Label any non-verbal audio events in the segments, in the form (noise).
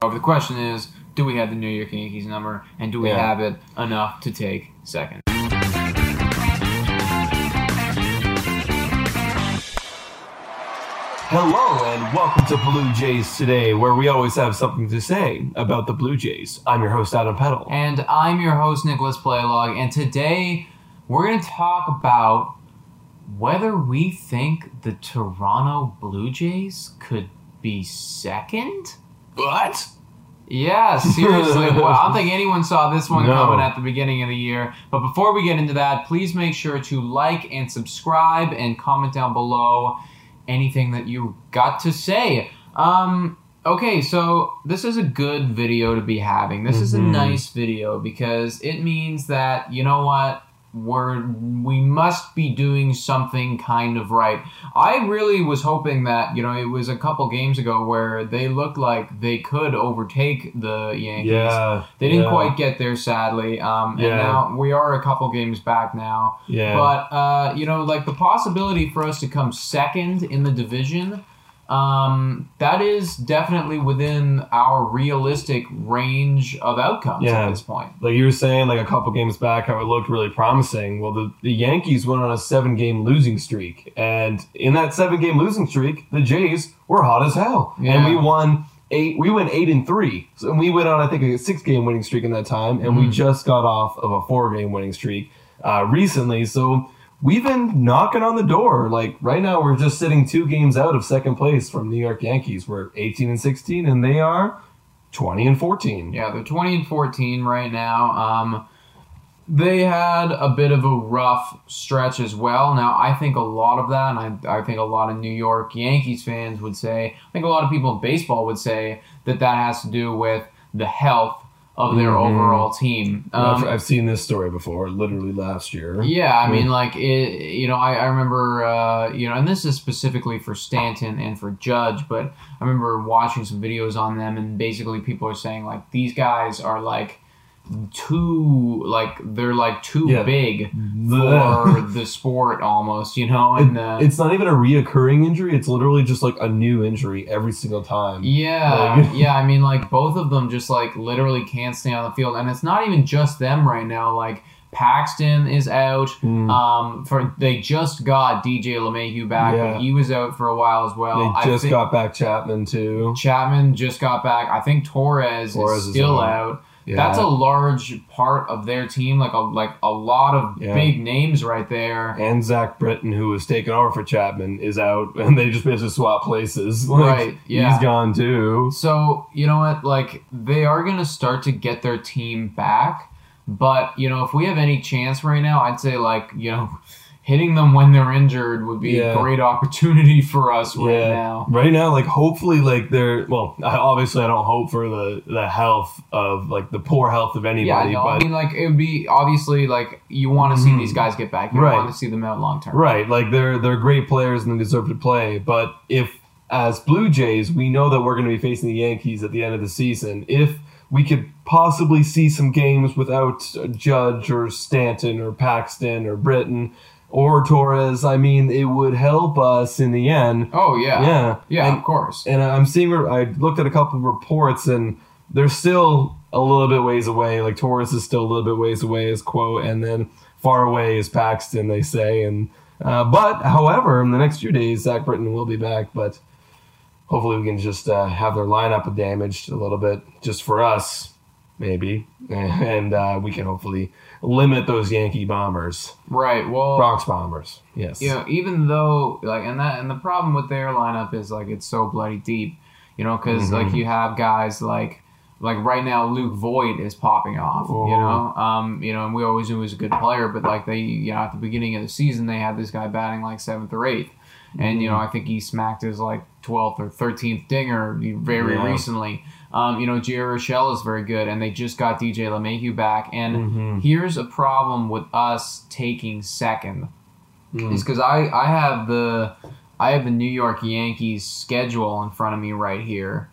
The question is, do we have the New York Yankees number, and do we Yeah. have it enough to take second? Hello and welcome to Blue Jays Today, where we always have something to say about the Blue Jays. I'm your host, Adam Peddle. And I'm your host, Nicholas Playlog, and today we're going to talk about whether we think the Toronto Blue Jays could be second. What? Yeah, seriously. (laughs) well, I don't think anyone saw this one No. coming at the beginning of the year. But before we get into that, please make sure to like and subscribe and comment down below anything that you got to say. Um, okay, so this is a good video to be having. This is a Mhm. nice video because it means that you know what we're we must be doing something kind of right. I really was hoping that you know it was a couple games ago where they looked like they could overtake the Yankees. Yeah. They didn't yeah, quite get there, sadly. Um, and Yeah. now we are a couple games back now. Yeah. But uh, you know, like the possibility for us to come second in the division, um, that is definitely within our realistic range of outcomes Yeah. at this point. like you were saying, like a couple games back, how it looked really promising. Well, the, the Yankees went on a seven game losing streak. And in that seven game losing streak, the Jays were hot as hell. Yeah. And we won eight, we went eight and three. So and we went on, I think, a six game winning streak in that time. And we Mhm. just got off of a four game winning streak uh, recently. So we've been knocking on the door. Like right now, we're just sitting two games out of second place from New York Yankees. We're 18 and 16, and they are 20 and 14. Yeah, they're 20 and 14 right now. Um, they had a bit of a rough stretch as well. Now, I think a lot of that, and I, I think a lot of New York Yankees fans would say, I think a lot of people in baseball would say that that has to do with the health of their Mhm. overall team. I've, Um, I've seen this story before, literally last year. yeah, I mean, like it. You know, I, I remember, uh, you know, and this is specifically for Stanton and for Judge, but I remember watching some videos on them, and basically people are saying like these guys are like too like they're like too Yeah. big (laughs) for the sport almost, you know, and It- uh, it's not even a reoccurring injury. It's literally just like a new injury every single time. Yeah, Like- (laughs) yeah. I mean, like both of them just like literally can't stay on the field, and it's not even just them right now. Like Paxton is out. Mm. Um, for they just got DJ LeMahieu back, Yeah. he was out for a while as well. they I just got back Chapman too. Chapman just got back. I think Torres, Torres is still out. Yeah. That's a large part of their team. Like a like a lot of Yeah. big names right there. and Zach Britton, who was taken over for Chapman, is out, and they just basically swap places. (laughs) Like, Right, yeah. He's gone too. So, you know what? Like, they are going to start to get their team back. But, you know, if we have any chance right now, I'd say, like, you know, hitting them when they're injured would be Yeah. a great opportunity (laughs) for us right yeah. now. Right now, like hopefully, like they're well. I, obviously, I don't hope for the the health of like the poor health of Yeah, anybody, no, but I mean, like, it would be obviously, like, you want to see Mhm. these guys get back. You Right. want to see them out long term. Right, like they're they're great players and they deserve to play. But if as Blue Jays, we know that we're going to be facing the Yankees at the end of the season. If we could possibly see some games without Judge or Stanton or Paxton or Britton or Torres, I mean, it would help us in the end. Oh yeah, Yeah. yeah, And- of course. And I'm seeing, I looked at a couple of reports, and they're still a little bit ways away. Like Torres is still a little bit ways away, as quote, and then far away is Paxton, they say. And uh, but, however, in the next few days, Zach Britton will be back. But hopefully, we can just uh, have their lineup damaged a little bit, just for us, maybe, (laughs) and uh, we can hopefully limit those Yankee bombers, right. Well, Bronx bombers. Yes. you know, even though like, and that and the problem with their lineup is like it's so bloody deep, you know, because Mm-hmm. like you have guys like like right now Luke Voit is popping off, you Oh. know, um, you know, and we always knew he was a good player, but like they, you know, at the beginning of the season they had this guy batting like seventh or eighth, and you know I think he smacked his like twelfth or thirteenth dinger very Yeah. recently. Um, you know, Gio Urshela is very good, and they just got DJ LeMahieu back. And Mm-hmm. here's a problem with us taking second Mm. is because I I have the I have the New York Yankees schedule in front of me right here,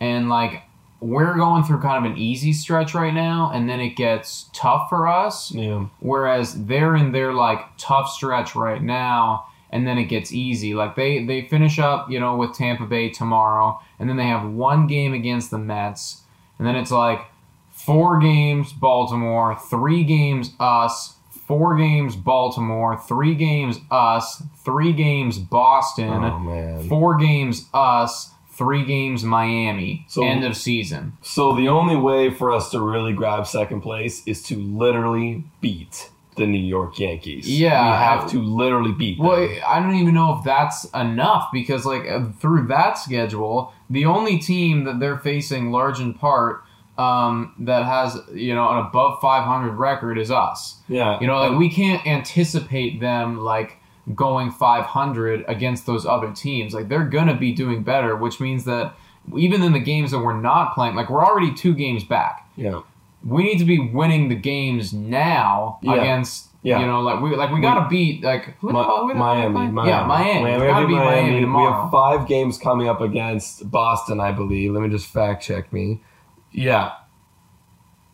and like we're going through kind of an easy stretch right now, and then it gets tough for us. Yeah. Whereas they're in their like tough stretch right now, and then it gets easy. Like they they finish up, you know, with Tampa Bay tomorrow, and then they have one game against the Mets, and then it's like four games Baltimore, three games us, four games Baltimore, three games us, three games Boston, Oh, four games us, three games Miami. So- End of season. So the only way for us to really grab second place is to literally beat the New York Yankees. Yeah. we have to literally beat them. Well, I don't even know if that's enough because, like, uh, through that schedule, the only team that they're facing, large in part, um, that has you know an above 500 record is us. yeah, You know, like we can't anticipate them like going 500 against those other teams. Like they're gonna be doing better, which means that even in the games that we're not playing, like we're already two games back yeah, we need to be winning the games now Yeah. against Yeah. you know like we like we gotta beat like who the Mi- hell- who the Miami? Miami, yeah Miami, Miami, we gotta beat Miami, We tomorrow have five games coming up against Boston, I believe. Let me just fact check me. Yeah.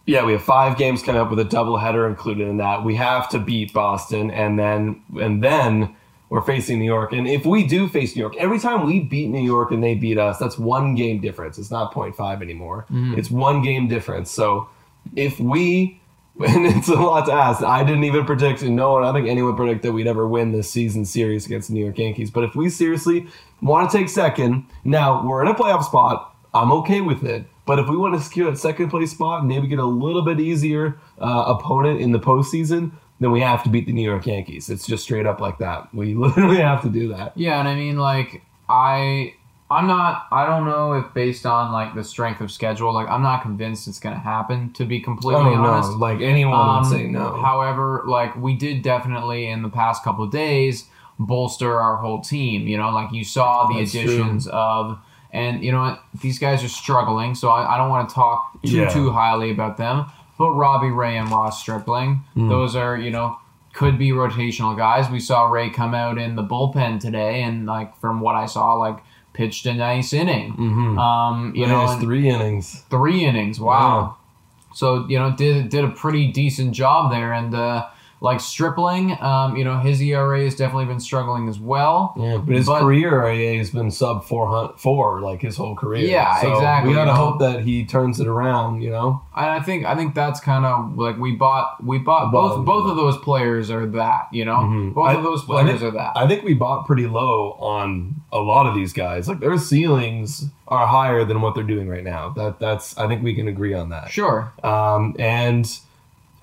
Yeah, we have five games coming up with a doubleheader included in that. We have to beat Boston, and then and then we're facing New York. And if we do face New York, every time we beat New York and they beat us, that's one game difference. It's not 0.5 anymore. Mm-hmm. It's one game difference. So if we (laughs) and it's a lot to ask. I didn't even predict, and no one, I think anyone predicted that we'd ever win this season series against the New York Yankees. But if we seriously want to take second, now we're in a playoff spot. I'm okay with it. But if we want to secure that second place spot and maybe get a little bit easier uh, opponent in the postseason, then we have to beat the New York Yankees. It's just straight up like that. We (laughs) literally have to do that. yeah and I mean like I I'm not I don't know if based on like the strength of schedule like I'm not convinced it's gonna happen to be completely Oh honest no! Like anyone Um, would say no. However, like we did definitely in the past couple of days bolster our whole team. You know, like you saw the That's true. additions of, and you know what, these guys are struggling. So I, I don't want to talk too Yeah. too highly about them. But Robbie Ray and Ross Stripling, Hmm. those are you know could be rotational guys. We saw Ray come out in the bullpen today, and like from what I saw, like pitched a nice inning. Mhm. Um, you You know, three innings. three innings. Wow. So you know did did a pretty decent job there, and uh, like Stripling, um, you know his ERA has definitely been struggling as well. Yeah, but his But- career ERA has been sub 400, four like his whole career. Yeah, So exactly, We gotta you know. hope that he turns it around. You know. And I think I think that's kind of like we bought we bought both both of those players are that you know Mhm. both I- of those players think- are that. I think we bought pretty low on a lot of these guys. Like their ceilings are higher than what they're doing right now. That that's I think we can agree on that. sure. Um, and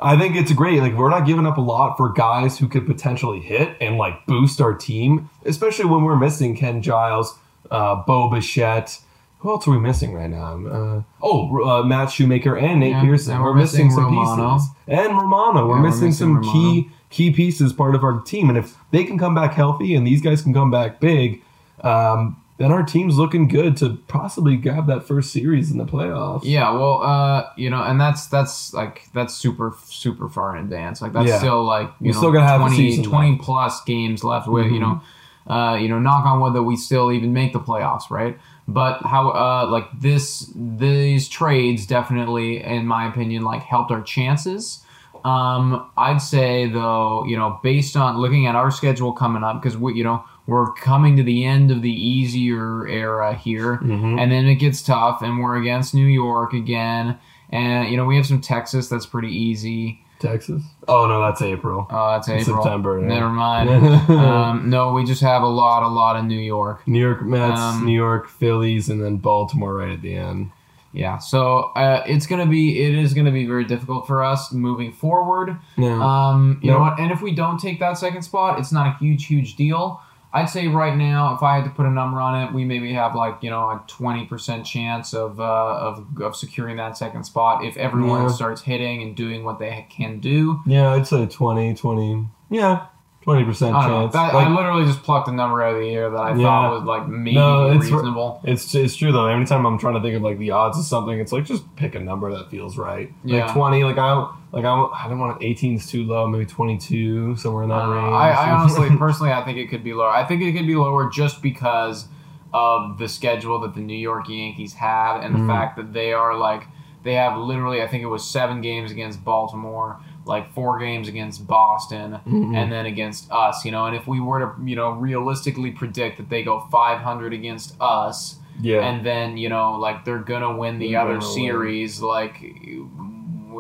I think it's great. Like we're not giving up a lot for guys who could potentially hit and like boost our team, especially when we're missing Ken Giles, uh, Bo Bichette. Who else are we missing right now? Uh, oh, uh, Matt Shoemaker and Nate Yeah, Pearson. and We're, we're missing, missing some Romano. pieces. And Romano. We're Yeah, we're missing, missing some Romano. key key pieces part of our team. And if they can come back healthy and these guys can come back big, um, then our team's looking good to possibly grab that first series in the playoffs. Yeah, well, uh, you know, and that's that's like that's super super far in advance. Like that's Yeah. still like you We know still gonna have 20, season 20 left. plus games left with you Mhm. know. uh, you know, knock on wood that we still even make the playoffs, right? But how, uh, like this, these trades definitely, in my opinion, like helped our chances. Um, I'd say though, you know, based on looking at our schedule coming up, because we, you know, we're coming to the end of the easier era here, Mm-hmm. and then it gets tough, and we're against New York again, and you know, we have some Texas that's pretty easy. Texas. Oh no, that's April. Oh, that's April. September, yeah. Never mind. (laughs) um, no, we just have a lot, a lot of New York. New York Mets, Um, New York Phillies, and then Baltimore right at the end. Yeah, so uh, it's gonna be, it is gonna be very difficult for us moving forward. Yeah. Um, you No. know what? And if we don't take that second spot, it's not a huge, huge deal. I'd say right now, if I had to put a number on it, we maybe have like you know a twenty percent chance of, uh, of of securing that second spot if everyone Yeah. starts hitting and doing what they can do. yeah, I'd say 20, 20. Yeah, twenty percent I chance. That, Like, I literally just plucked a number out of the air that I Yeah. thought was like maybe No, it's- reasonable. It's it's true though. Anytime I'm trying to think of like the odds of something, it's like just pick a number that feels right. Yeah. Like twenty. Like I like I, I don't want 18 is too low. Maybe 22 somewhere in that I, range. Uh, I, I (laughs) honestly, personally, I think it could be lower. I think it could be lower just because of the schedule that the New York Yankees have and the Mm-hmm. fact that they are like they have literally, I think it was seven games against Baltimore, like four games against Boston, Mm-hmm. and then against us. You know, and if we were to, you know, realistically predict that they go 500 against us. yeah. And then you know, like they're gonna win the They're other gonna win. series, like,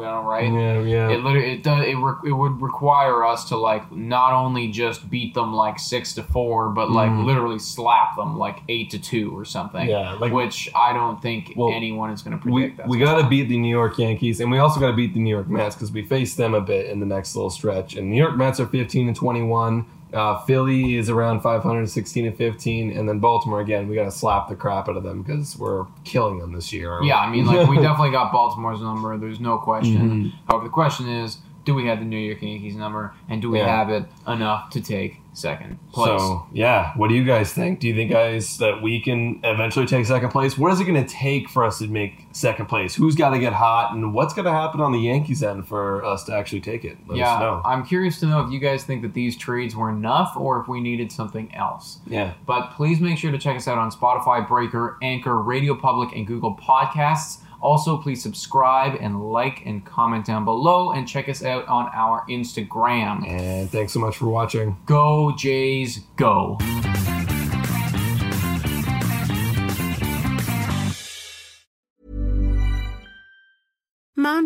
you know, right? yeah, yeah. It literally it does it, re- it would require us to like not only just beat them like six to four, but like literally slap them like eight to two or something. Mm. Yeah, like- which I don't think Well, anyone is going to we, predict. we That's got to beat the New York Yankees, and we also got to beat the New York Mets because we face them a bit in the next little stretch. And New York Mets are 15 and 21. Uh, Philly is around 500, 16 and 15, and then Baltimore again. We got to slap the crap out of them because we're killing them this year. yeah, I mean, like we (laughs) definitely got Baltimore's number. There's no question. Mm-hmm. However, the question is, do we have the New York Yankees number, and do we Yeah. have it enough to take second place? So yeah, what do you guys think? Do you think guys that we can eventually take second place? What is it going to take for us to make second place? Who's got to get hot, and what's going to happen on the Yankees end for us to actually take it? Let us yeah, know. I'm curious to know if you guys think that these trades were enough, or if we needed something else. yeah. But please make sure to check us out on Spotify, Breaker, Anchor, Radio Public, and Google Podcasts. Also, please subscribe and like and comment down below and check us out on our Instagram. And thanks so much for watching. Go Jays, go!